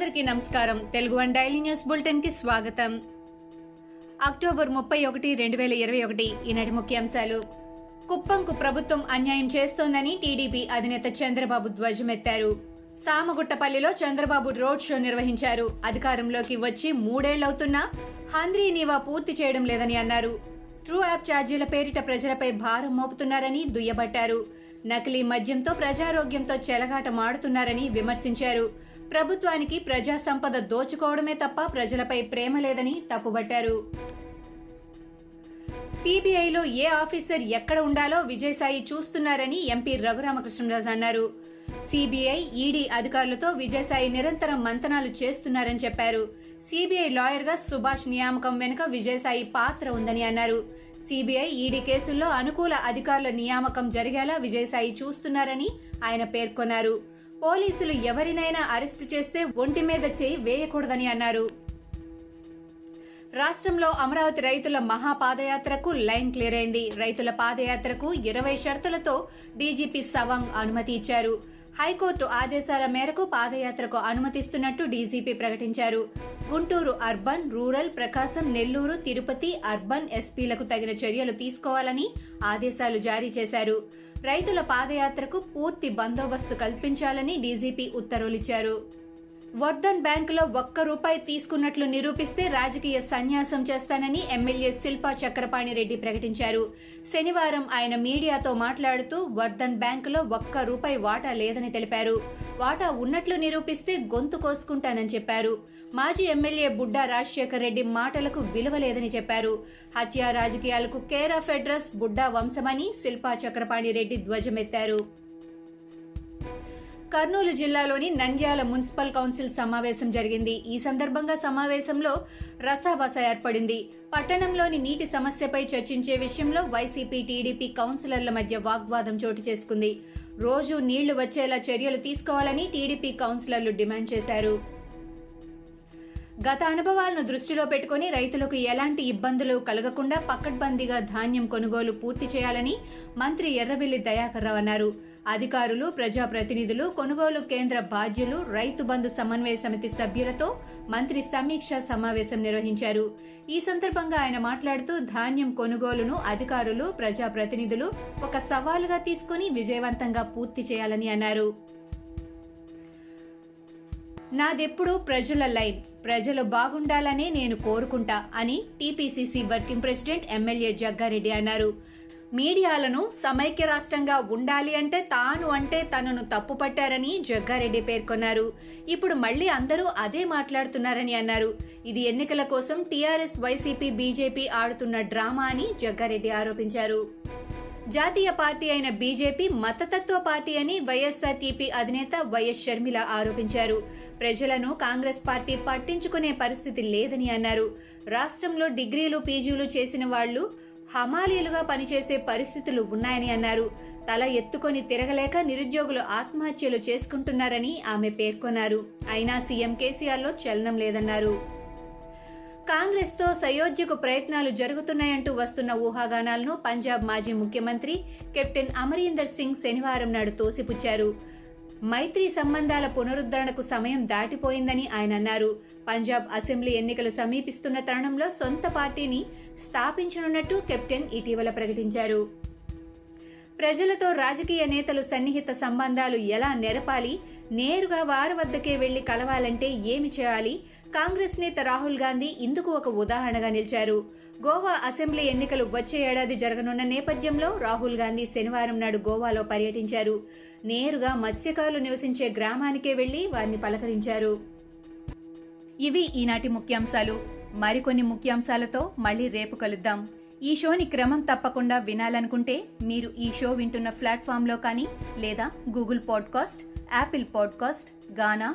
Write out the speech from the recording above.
అందరికీ నమస్కారం. Telugu one daily news బులెటిన్కి స్వాగతం. అక్టోబర్ ముప్పై ఒకటి రెండు వేల ఇరవై ఒకటి ఈనాటి ముఖ్యాంశాలు. కుప్పంకు ప్రభుత్వం అన్యాయం చేస్తోందని టీడీపీ అధినేత చంద్రబాబు ధ్వజమెత్తారు. సామగుట్టపల్లిలో చంద్రబాబు రోడ్ షో నిర్వహించారు. అధికారంలోకి వచ్చి మూడేళ్ళవుతున్నా హంద్రీ నీవా పూర్తి చేయడం లేదని అన్నారు. ట్రూ యాప్ ఛార్జీల పేరిట ప్రజలపై భారం మోపుతున్నారని దుయ్యబట్టారు. నకిలీ మద్యంతో ప్రజారోగ్యంతో చెలగాట మాడుతున్నారని విమర్శించారు. ప్రభుత్వానికి ప్రజా సంపద దోచుకోవడమే తప్ప ప్రజలపై ప్రేమ లేదని తప్పుబట్టారు. సిబిఐలో ఏ ఆఫీసర్ ఎక్కడ ఉండాలో విజయసాయి చూస్తున్నారని ఎంపీ రఘురామకృష్ణరాజు అన్నారు. సిబిఐ ఈడీ అధికారులతో విజయసాయి నిరంతరం మంతనాలు చేస్తున్నారని చెప్పారు. సిబిఐ లాయర్గా సుభాష్ నియామకం వెనుక విజయసాయి పాత్ర ఉందని అన్నారు. సిబిఐ ఈడీ కేసుల్లో అనుకూల అధికారుల నియామకం జరిగేలా విజయసాయి చూస్తున్నారని ఆయన పేర్కొన్నారు. పోలీసులు ఎవరినైనా అరెస్టు చేస్తే ఒంటి మీద చేయి వేయకూడదని అన్నారు. రాష్ట్రంలో అమరావతి రైతుల మహాపాదయాత్రకు లైన్ క్లియర్ అయింది. రైతుల పాదయాత్రకు ఇరవై షరతులతో డీజీపీ సవాంగ్ అనుమతి ఇచ్చారు. హైకోర్టు ఆదేశాల మేరకు పాదయాత్రకు అనుమతిస్తున్నట్టు డీజీపీ ప్రకటించారు. Guntur urban rural Prakasam Nellore Tirupati urban ఎస్పీలకు తగిన చర్యలు తీసుకోవాలని ఆదేశాలు జారీ చేశారు. రైతుల పాదయాత్రకు పూర్తి బందోబస్తు కల్పించాలని డీజీపీ ఉత్తర్వులిచ్చారు. వర్ధన్ బ్యాంకులో ఒక్క రూపాయి తీసుకున్నట్లు నిరూపిస్తే రాజకీయ సన్యాసం చేస్తానని ఎమ్మెల్యే శిల్పా చక్రపాణి రెడ్డి ప్రకటించారు. శనివారం ఆయన మీడియాతో మాట్లాడుతూ వర్ధన్ బ్యాంకులో ఒక్క రూపాయి వాటా లేదని తెలిపారు. వాటా ఉన్నట్లు నిరూపిస్తే గొంతు కోసుకుంటానని చెప్పారు. మాజీ ఎమ్మెల్యే బుడ్డా రాజశేఖర్ రెడ్డి మాటలకు విలువ లేదని చెప్పారు. హత్య రాజకీయాలకు కేర్ ఆఫ్ అడ్రస్ బుడ్డా వంశమని శిల్పా చక్రపాణి రెడ్డి ధ్వజమెత్తారు. కర్నూలు జిల్లాలోని నంద్యాల మున్సిపల్ కౌన్సిల్ సమావేశం జరిగింది. ఈ సందర్భంగా సమావేశంలో రసాబస ఏర్పడింది. పట్టణంలోని నీటి సమస్యపై చర్చించే విషయంలో వైసీపీ టీడీపీ కౌన్సిలర్ల మధ్య వాగ్వాదం చోటు చేసుకుంది. రోజు నీళ్ళు వచ్చేలా చర్యలు తీసుకోవాలని టీడీపీ కౌన్సిలర్లు డిమాండ్ చేశారు. గత అనుభవాలను దృష్టిలో పెట్టుకుని రైతులకు ఎలాంటి ఇబ్బందులు కలగకుండా పకడ్బందీగా ధాన్యం కొనుగోలు పూర్తి చేయాలని మంత్రి ఎర్రబెల్లి దయాకర్ రావు అన్నారు. అధికారులు ప్రజాప్రతినిధులు కొనుగోలు కేంద్ర బాధ్యులు రైతు బంధు సమన్వయ సమితి సభ్యులతో మంత్రి సమీక్ష సమావేశం నిర్వహించారు. ఈ సందర్భంగా ఆయన మాట్లాడుతూ ధాన్యం కొనుగోలును అధికారులు ప్రజాప్రతినిధులు ఒక సవాలుగా తీసుకుని విజయవంతంగా పూర్తి చేయాలని అన్నారు. నాదెప్పుడు ప్రజల లైన్ ప్రజలు బాగుండాలనే నేను కోరుకుంటా అని TPCC working president MLA Jaggareddy అన్నారు. మీడియాలను సమైక్య రాష్ట్రంగా ఉండాలి అంటే తాను అంటే తనను తప్పుపట్టారని జగ్గారెడ్డి పేర్కొన్నారు. ఇప్పుడు మళ్ళీ అందరూ అదే మాట్లాడుతున్నారని అన్నారు. ఇది ఎన్నికల కోసం టీఆర్ఎస్ వైసీపీ బీజేపీ ఆడుతున్న డ్రామా అని జగ్గారెడ్డి ఆరోపించారు. జాతీయ పార్టీ అయిన బీజేపీ మతతత్వ పార్టీ అని వైఎస్ఆర్టీపీ అధినేత వైఎస్ షర్మిల ఆరోపించారు. ప్రజలను కాంగ్రెస్ పార్టీ పట్టించుకునే పరిస్థితి లేదని అన్నారు. రాష్ట్రంలో డిగ్రీలు పీజీలు చేసిన వాళ్ళు హమాలీలుగా పనిచేసే పరిస్థితులు ఉన్నాయని అన్నారు. తల ఎత్తుకొని తిరగలేక నిరుద్యోగులు ఆత్మహత్యలు చేసుకుంటున్నారని ఆమె పేర్కొన్నారు. అయినా సీఎం కేసీఆర్లో చలనం లేదన్నారు. కాంగ్రెస్తో సయోధ్యకు ప్రయత్నాలు జరుగుతున్నాయంటూ వస్తున్న ఊహాగానాలను పంజాబ్ మాజీ ముఖ్యమంత్రి కెప్టెన్ అమరీందర్ సింగ్ శనివారం నాడు తోసిపుచ్చారు. మైత్రి సంబంధాల పునరుద్ధరణకు సమయం దాటిపోయిందని ఆయన అన్నారు. పంజాబ్ అసెంబ్లీ ఎన్నికలు సమీపిస్తున్న తరుణంలో సొంత పార్టీని స్థాపించనున్నట్టు కెప్టెన్ ఇటీవల ప్రకటించారు. ప్రజలతో రాజకీయ నేతలు సన్నిహిత సంబంధాలు ఎలా నెరపాలి నేరుగా వారి వద్దకే వెళ్ళి కలవాలంటే ఏమి చేయాలి కాంగ్రెస్ నేత రాహుల్ గాంధీ ఇందుకు ఒక ఉదాహరణగా నిలిచారు. గోవా అసెంబ్లీ ఎన్నికలు వచ్చే ఏడాది జరగనున్న నేపథ్యంలో రాహుల్ గాంధీ శనివారం నాడు గోవాలో పర్యటించారు. నేరుగా మత్స్యకారులు నివసించే గ్రామానికే వెళ్ళి వారిని పలకరించారు. ఇవి ఈనాటి ముఖ్యాంశాలు. మరికొన్ని ముఖ్యాంశాలతో మళ్ళీ రేపు కలుద్దాం. ఈ షోని క్రమం తప్పకుండా వినాలనుకుంటే మీరు ఈ షో వింటున్న ప్లాట్ఫామ్లో కానీ లేదా Google podcast Apple podcast Gaana